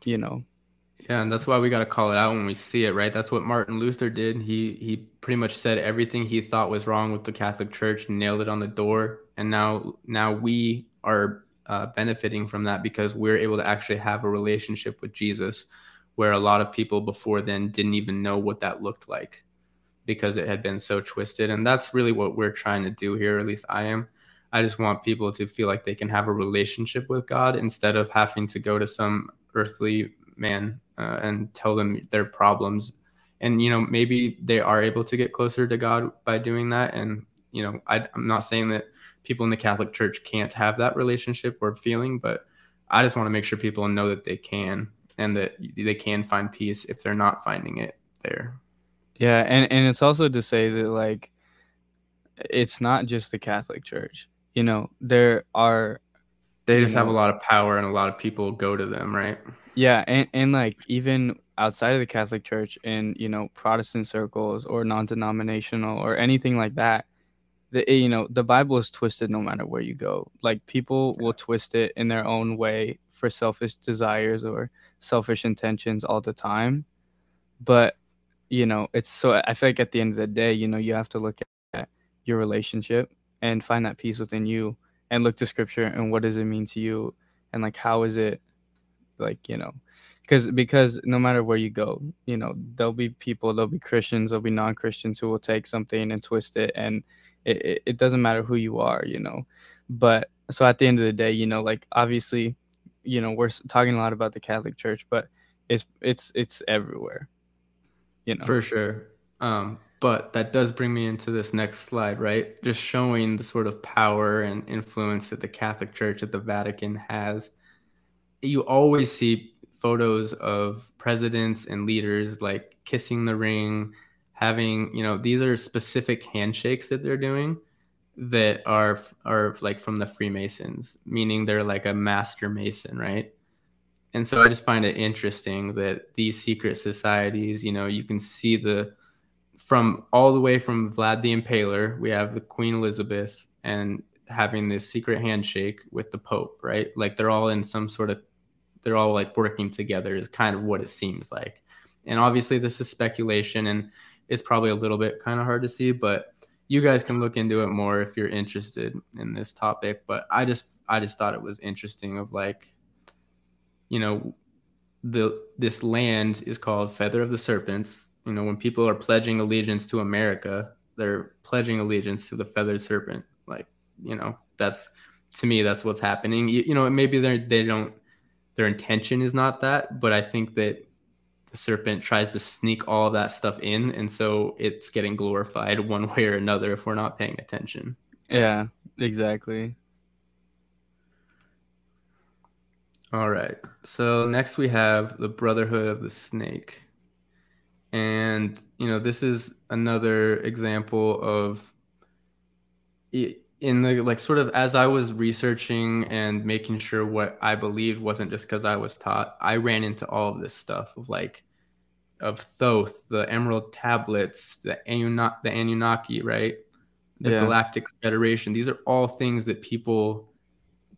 you know yeah, and that's why we got to call it out when we see it, right? That's what Martin Luther did. He he pretty much said everything he thought was wrong with the Catholic Church, nailed it on the door, and now now we are uh, benefiting from that because we're able to actually have a relationship with Jesus, where a lot of people before then didn't even know what that looked like because it had been so twisted. And that's really what we're trying to do here, at least I am. I just want people to feel like they can have a relationship with God instead of having to go to some earthly man uh, and tell them their problems and you know maybe they are able to get closer to god by doing that and you know, I, I'm not saying that people in the Catholic Church can't have that relationship or feeling, but I just want to make sure people know that they can and that they can find peace if they're not finding it there. Yeah, and and it's also to say that like it's not just the Catholic Church. You know, there are they just know, have a lot of power and a lot of people go to them, right? Yeah, and and like even outside of the Catholic Church in, you know, Protestant circles or non-denominational or anything like that, the eh, you know, the Bible is twisted no matter where you go. Like people will twist it in their own way for selfish desires or selfish intentions all the time. But you know, it's so I feel like at the end of the day, you know, you have to look at your relationship and find that peace within you and look to scripture and what does it mean to you and like how is it like, you know, because because no matter where you go, you know, there'll be people, there'll be Christians, there'll be non-Christians who will take something and twist it and it, it, doesn't matter who you are, you know. But so at the end of the day, you know, like obviously, you know, we're talking a lot about the Catholic Church, but it's it's it's everywhere you know. For sure. Um, but that does bring me into this next slide, right? Just showing the sort of power and influence that the Catholic Church at the Vatican has. You always see photos of presidents and leaders like kissing the ring, having, you know, these are specific handshakes that they're doing that are are like from the Freemasons, meaning they're like a master mason, right? and so I just find it interesting that these secret societies, you know, you can see the from all the way from Vlad the Impaler, we have the Queen Elizabeth and having this secret handshake with the Pope, right? Like they're all in some sort of they're all like working together is kind of what it seems like. And obviously this is speculation and it's probably a little bit kind of hard to see, but you guys can look into it more if you're interested in this topic. But I just I just thought it was interesting of like you know, the this land is called Feather of the Serpents. You know, when people are pledging allegiance to America, they're pledging allegiance to the feathered serpent. Like, you know, that's to me that's what's happening. You, you know, maybe they they don't their intention is not that, but I think that the serpent tries to sneak all that stuff in and so it's getting glorified one way or another if we're not paying attention. Yeah, exactly. All right. So next we have the Brotherhood of the Snake. And, you know, this is another example of in the like sort of as I was researching and making sure what I believed wasn't just because I was taught, I ran into all of this stuff of like of Thoth, the Emerald Tablets, the Anunnaki, the Anunnaki, right? The yeah. Galactic Federation. These are all things that people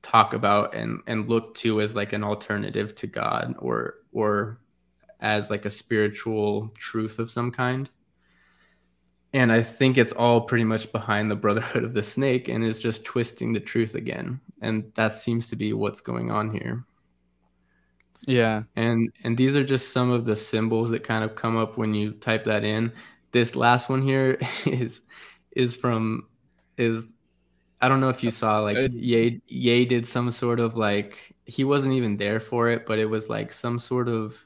talk about and and look to as like an alternative to God or or as like a spiritual truth of some kind. And I think it's all pretty much behind the Brotherhood of the Snake and is just twisting the truth again. And that seems to be what's going on here. Yeah. And and these are just some of the symbols that kind of come up when you type that in. This last one here is is from is I don't know if you saw like Ye Ye did some sort of like he wasn't even there for it, but it was like some sort of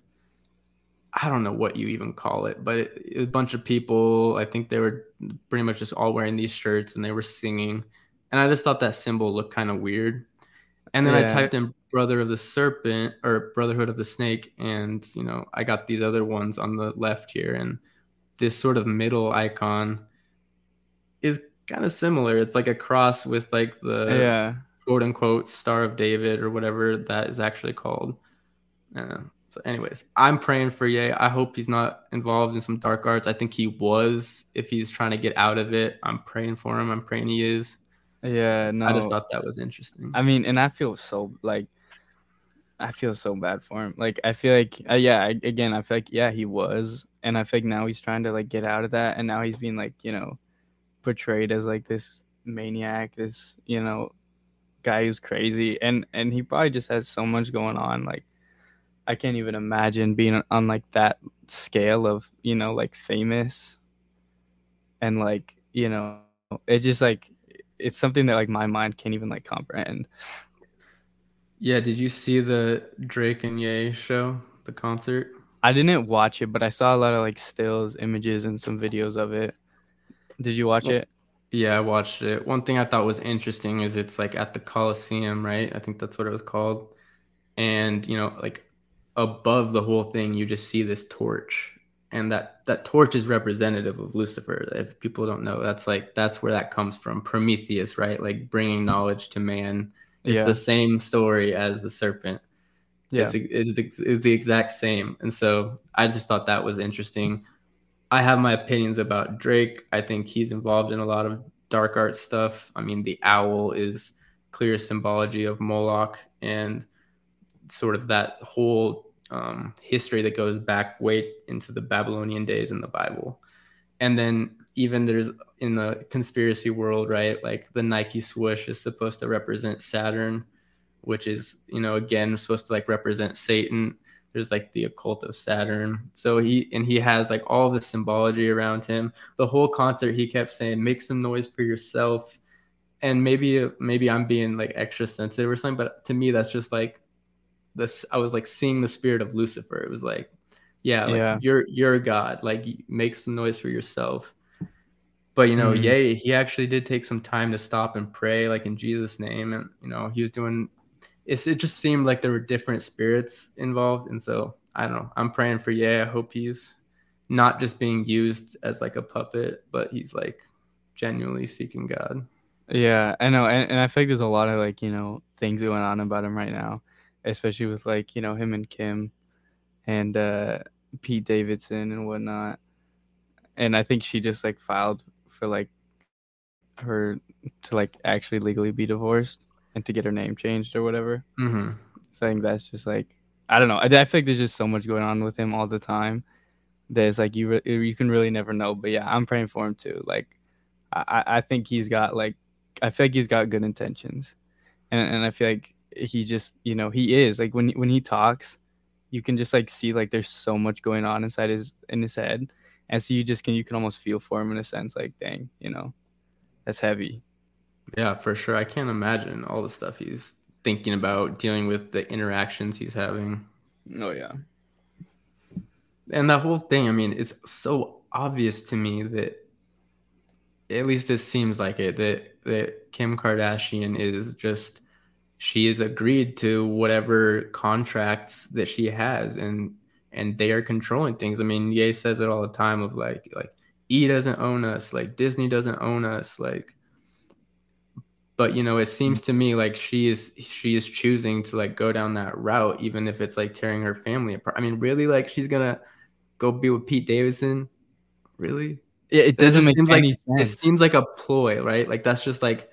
I don't know what you even call it, but it, it was a bunch of people. I think they were pretty much just all wearing these shirts and they were singing, and I just thought that symbol looked kind of weird. And then yeah. I typed in Brother of the Serpent or Brotherhood of the Snake, and you know I got these other ones on the left here, and this sort of middle icon is kind of similar. It's like a cross with like the yeah quote unquote Star of David or whatever that is actually called. Uh, so, anyways, I'm praying for Ye. I hope he's not involved in some dark arts. I think he was. If he's trying to get out of it, I'm praying for him. I'm praying he is. Yeah, no. I just thought that was interesting. I mean, and I feel so like I feel so bad for him. Like I feel like uh, yeah, I, again, I feel like yeah, he was, and I feel like now he's trying to like get out of that, and now he's being like you know portrayed as like this maniac, this you know guy who's crazy, and and he probably just has so much going on. Like I can't even imagine being on like that scale of you know like famous, and like you know it's just like it's something that like my mind can't even like comprehend. Yeah, did you see the Drake and Ye show, the concert? I didn't watch it, but I saw a lot of like stills, images, and some videos of it. Did you watch well, it? Yeah, I watched it. One thing I thought was interesting is it's like at the Coliseum, right? I think that's what it was called. And, you know, like above the whole thing, you just see this torch. And that that torch is representative of Lucifer. If people don't know, that's like that's where that comes from. Prometheus, right? Like bringing knowledge to man. It's Yeah. the same story as the serpent. Yeah. It's, it's, it's the exact same. And so I just thought that was interesting. I have my opinions about Drake. I think he's involved in a lot of dark art stuff. I mean, the owl is clear symbology of Moloch and sort of that whole um, history that goes back way into the Babylonian days in the Bible. And then even there's in the conspiracy world, right? Like the Nike swoosh is supposed to represent Saturn, which is, you know, again supposed to like represent Satan there's like the occult of Saturn. So he and he has like all the symbology around him. The whole concert he kept saying, "Make some noise for yourself." And maybe maybe I'm being like extra sensitive or something, but to me that's just like this. I was like seeing the spirit of Lucifer. It was like, yeah, like Yeah. you're you're god. Like make some noise for yourself. But you know, Mhm. Ye, he actually did take some time to stop and pray, like in Jesus' name, and you know, he was doing it's, it just seemed like there were different spirits involved. And so I don't know. I'm praying for Ye. I hope he's not just being used as like a puppet, but he's like genuinely seeking God. Yeah, I know, and, and I feel like there's a lot of like you know things going on about him right now, especially with like you know him and Kim, and uh, Pete Davidson and whatnot, and I think she just like filed for like her to like actually legally be divorced and to get her name changed or whatever. Mm-hmm. So I think that's just like I don't know. I, I feel like there's just so much going on with him all the time. That it's like you re- you can really never know. But yeah, I'm praying for him too. Like I I think he's got like I feel like he's got good intentions, and and I feel like he just you know he is like when when he talks, you can just like see like there's so much going on inside his in his head, and so you just can you can almost feel for him in a sense like dang you know, that's heavy. Yeah, for sure. I can't imagine all the stuff he's thinking about, dealing with the interactions he's having. Oh yeah. And that whole thing, I mean, it's so obvious to me that at least it seems like it that that Kim Kardashian is just she has agreed to whatever contracts that she has and and they are controlling things. I mean, Ye says it all the time of like like E doesn't own us, like Disney doesn't own us, like but you know, it seems to me like she is she is choosing to like go down that route even if it's like tearing her family apart. I mean, really like she's going to go be with Pete Davidson? Really? Yeah, it doesn't make seems any like, sense. It seems like a ploy, right? Like that's just like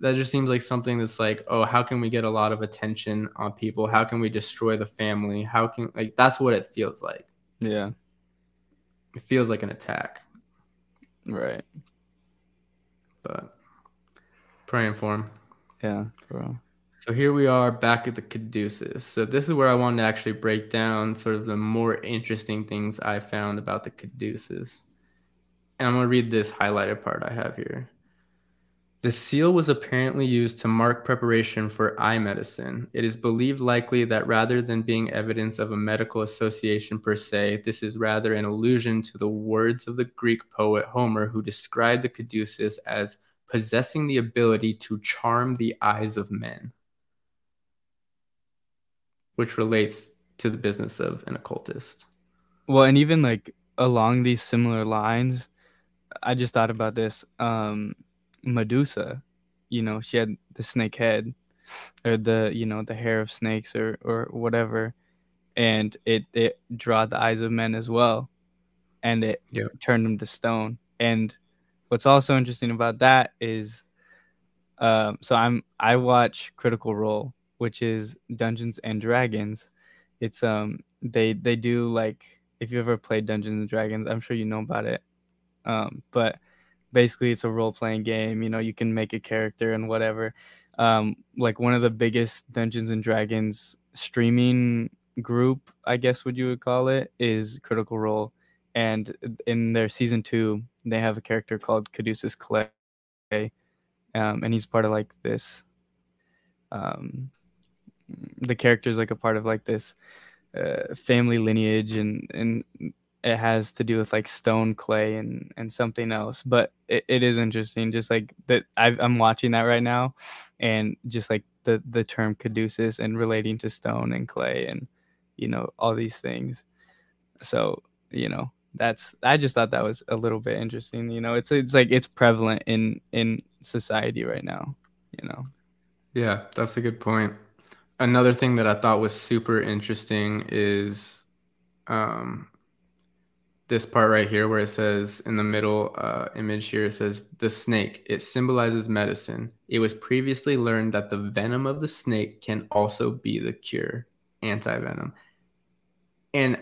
that just seems like something that's like, oh, how can we get a lot of attention on people? How can we destroy the family? How can like that's what it feels like. yeah. It feels like an attack, Right. but praying for him. Yeah, bro. So here we are back at the Caduceus. So this is where I wanted to actually break down sort of the more interesting things I found about the Caduceus. And I'm going to read this highlighted part I have here. The seal was apparently used to mark preparation for eye medicine. It is believed likely that rather than being evidence of a medical association per se, this is rather an allusion to the words of the Greek poet Homer, who described the caduceus as possessing the ability to charm the eyes of men, which relates to the business of an occultist. Well, and even like along these similar lines, I just thought about this. Um, Medusa, you know, she had the snake head, or the you know the hair of snakes, or or whatever, and it it draw the eyes of men as well, and it Yeah. turned them to stone. And what's also interesting about that is, um, so I'm I watch Critical Role, which is Dungeons and Dragons. It's um they they do like if you ever played Dungeons and Dragons, I'm sure you know about it. Um, but basically, it's a role playing game. You know, you can make a character and whatever. Um, like one of the biggest Dungeons and Dragons streaming group, I guess would you would call it, is Critical Role. And in their season two, they have a character called Caduceus Clay, um, and he's part of like this. Um, the character is like a part of like this uh, family lineage and and it has to do with like stone, clay, and and something else. But it, it is interesting, just like that. I, I'm watching that right now, and just like the the term caduceus and relating to stone and clay and you know all these things. So you know that's I just thought that was a little bit interesting. You know, it's it's like it's prevalent in in society right now. You know. Yeah, that's a good point. Another thing that I thought was super interesting is um, this part right here where it says in the middle uh, image here it says the snake. It symbolizes medicine. It was previously learned that the venom of the snake can also be the cure anti-venom. And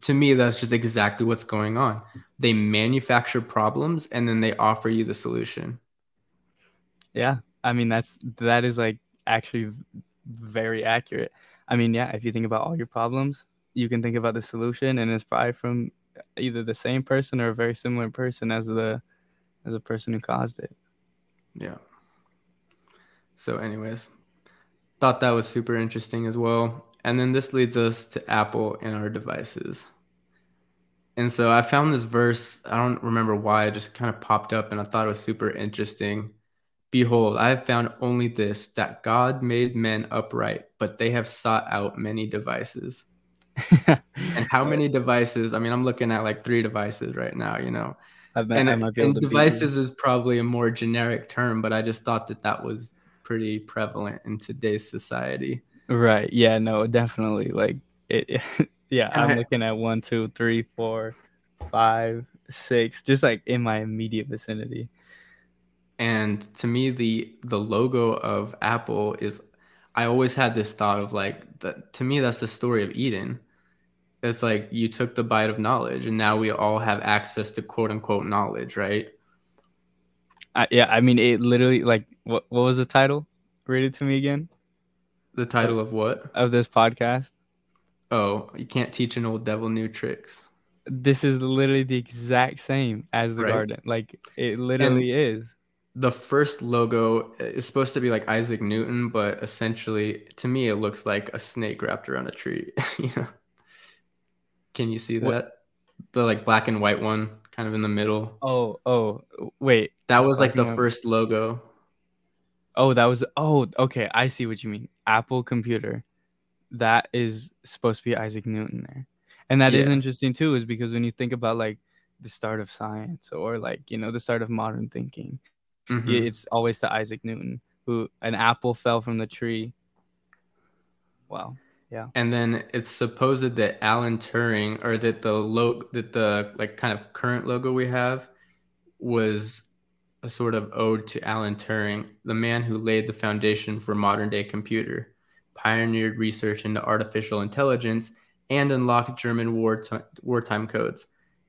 to me that's just exactly what's going on. They manufacture problems and then they offer you the solution. Yeah. I mean that's that is like actually very accurate. I mean yeah if you think about all your problems you can think about the solution and it's probably from either the same person or a very similar person as the as a person who caused it. Yeah. So anyways, thought that was super interesting as well. And then this leads us to Apple and our devices. And so I found this verse, I don't remember why, it just kind of popped up and I thought it was super interesting. Behold, I have found only this that God made men upright, but they have sought out many devices. and how many devices? I mean, I'm looking at like three devices right now, you know. Met, and, and devices is probably a more generic term, but I just thought that that was pretty prevalent in today's society. Right. Yeah. No. Definitely. Like it. yeah. I'm I, looking at one, two, three, four, five, six, just like in my immediate vicinity. And to me, the the logo of Apple is. I always had this thought of like that. To me, that's the story of Eden it's like you took the bite of knowledge and now we all have access to quote unquote knowledge right? Uh, yeah i mean it literally like what, what was the title? Read it to me again. The title of what? Of this podcast. Oh you can't teach an old devil new tricks. This is literally the exact same as the right? garden. Like it literally and is. the first logo is supposed to be like isaac newton but essentially to me it looks like a snake wrapped around a tree. You know can you see that? What? The like black and white one, kind of in the middle. Oh, oh, wait. That was like the first logo. Oh, that was oh, okay. I see what you mean. Apple computer. That is supposed to be Isaac Newton there. And that yeah. is interesting too, is because when you think about like the start of science or like, you know, the start of modern thinking, mm-hmm. it's always to Isaac Newton, who an apple fell from the tree. Wow. Yeah. And then it's supposed that Alan Turing or that the logo that the like kind of current logo we have was a sort of ode to Alan Turing, the man who laid the foundation for modern day computer, pioneered research into artificial intelligence, and unlocked German war t- wartime codes.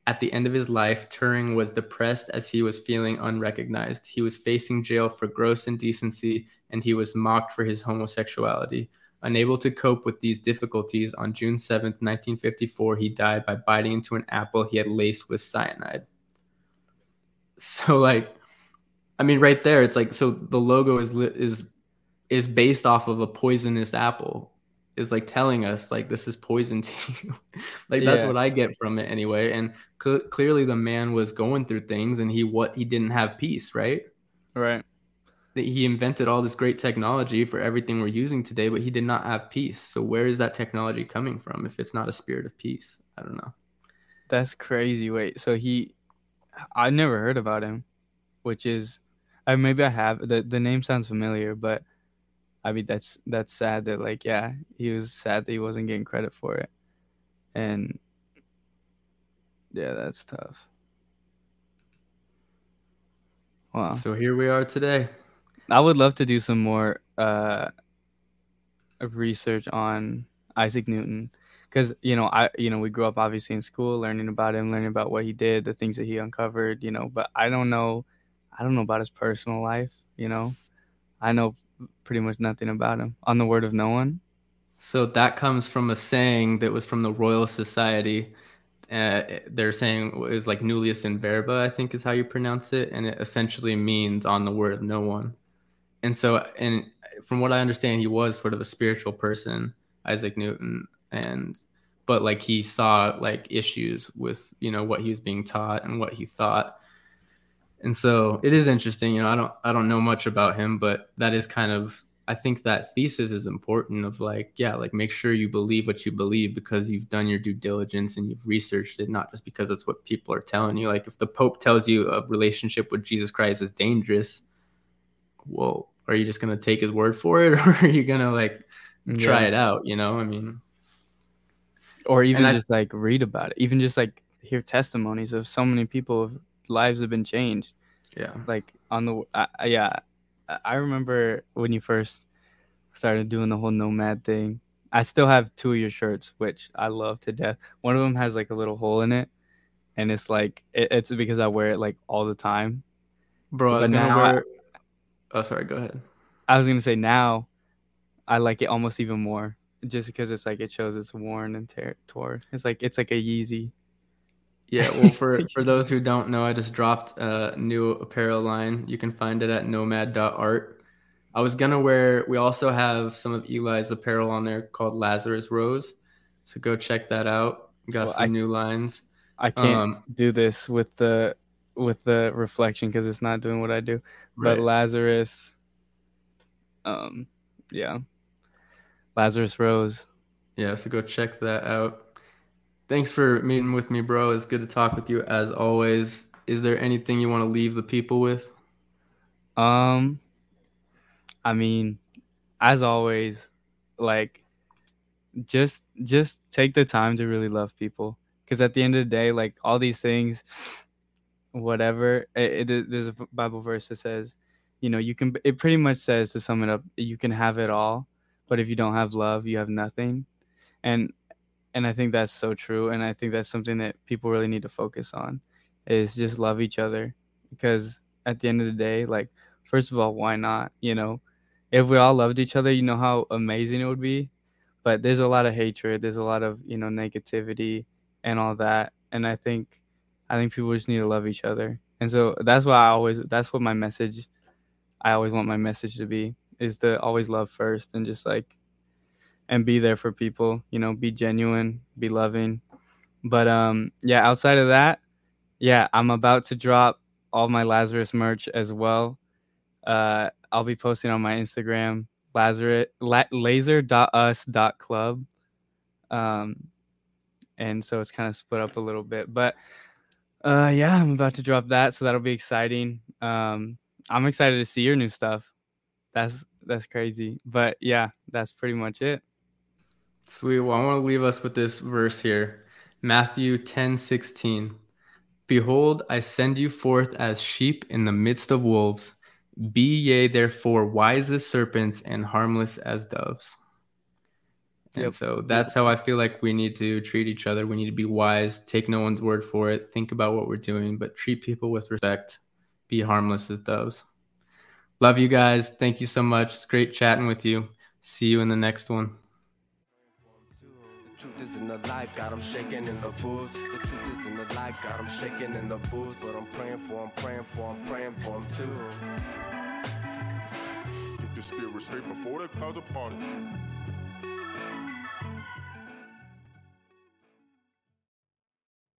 At the end of his life, Turing was depressed as he was feeling unrecognized. He was facing jail for gross indecency and he was mocked for his homosexuality. Unable to cope with these difficulties, on June 7, 1954, he died by biting into an apple he had laced with cyanide. So, like, I mean, right there, it's like so the logo is is is based off of a poisonous apple. Is like telling us like this is poison to you. like that's yeah. what I get from it anyway. And cl- clearly, the man was going through things, and he what he didn't have peace, right? Right he invented all this great technology for everything we're using today, but he did not have peace. So where is that technology coming from if it's not a spirit of peace? I don't know. That's crazy. Wait, so he I never heard about him, which is I maybe I have the the name sounds familiar, but I mean that's that's sad that like yeah, he was sad that he wasn't getting credit for it. And yeah, that's tough. Wow. So here we are today. I would love to do some more uh, research on Isaac Newton because you know I you know we grew up obviously in school learning about him, learning about what he did, the things that he uncovered, you know. But I don't know, I don't know about his personal life. You know, I know pretty much nothing about him. On the word of no one. So that comes from a saying that was from the Royal Society. Uh, their saying was like nullius in verba, I think is how you pronounce it, and it essentially means on the word of no one and so and from what I understand, he was sort of a spiritual person, Isaac Newton, and but like he saw like issues with you know what he was being taught and what he thought. And so it is interesting you know i don't i don't know much about him but that is kind of i think that thesis is important of like yeah like make sure you believe what you believe because you've done your due diligence and you've researched it not just because that's what people are telling you. Like if the pope tells you a relationship with jesus christ is dangerous well are you just to take his word for it or are you to like try yeah. it out you know? I mean or even just like read about it. Even just like hear testimonies of so many people lives have been changed. Yeah. Like on the uh, yeah i remember when you first started doing the whole nomad thing. I still have two of your shirts which i love to death. One of them has like a little hole in it and it's like it, it's because i wear it like all the time. Bro i was gonna wear I, oh sorry go ahead i was gonna say now i like it almost even more just because it's like it shows it's worn and tear torn. It's like it's like a Yeezy. Yeah, well, for for those who don't know, I just dropped a new apparel line. You can find it at nomad.art. I was gonna wear. We also have some of Eli's apparel on there called Lazarus Rose, so go check that out. We got well, some I, new lines. I can't um, do this with the with the reflection because it's not doing what I do. Right. But Lazarus, um, yeah, Lazarus Rose. Yeah, so go check that out. Thanks for meeting with me, bro. It's good to talk with you as always. Is there anything you want to leave the people with? Um I mean, as always, like just just take the time to really love people because at the end of the day, like all these things whatever it, it, there's a bible verse that says you know you can it pretty much says to sum it up you can have it all but if you don't have love you have nothing. And and i think that's so true and i think that's something that people really need to focus on is just love each other because at the end of the day like first of all why not you know? If we all loved each other you know how amazing it would be but there's a lot of hatred there's a lot of you know negativity and all that and i think i think people just need to love each other. And so that's why i always that's what my message i always want my message to be is to always love first and just like and be there for people you know be genuine be loving. But um yeah outside of that yeah i'm about to drop all my lazarus merch as well. Uh i'll be posting on my instagram lazarus la- laser.us.club um and so it's kind of split up a little bit. But uh yeah i'm about to drop that so that'll be exciting um i'm excited to see your new stuff that's that's crazy. But yeah, that's pretty much it. Sweet. Well, I want to leave us with this verse here. Matthew 10 16. Behold, I send you forth as sheep in the midst of wolves. Be ye therefore wise as serpents and harmless as doves. And so that's how I feel like we need to treat each other. We need to be wise, take no one's word for it, think about what we're doing, but treat people with respect, be harmless as doves. Love you guys. Thank you so much. It's great chatting with you. See you in the next one. The truth is in the light, got them shaking in the booth. The truth is in the light, got them shaking in the booth. But I'm praying for them, praying for them, praying for them too. Get the spirit straight before the clouds are parted.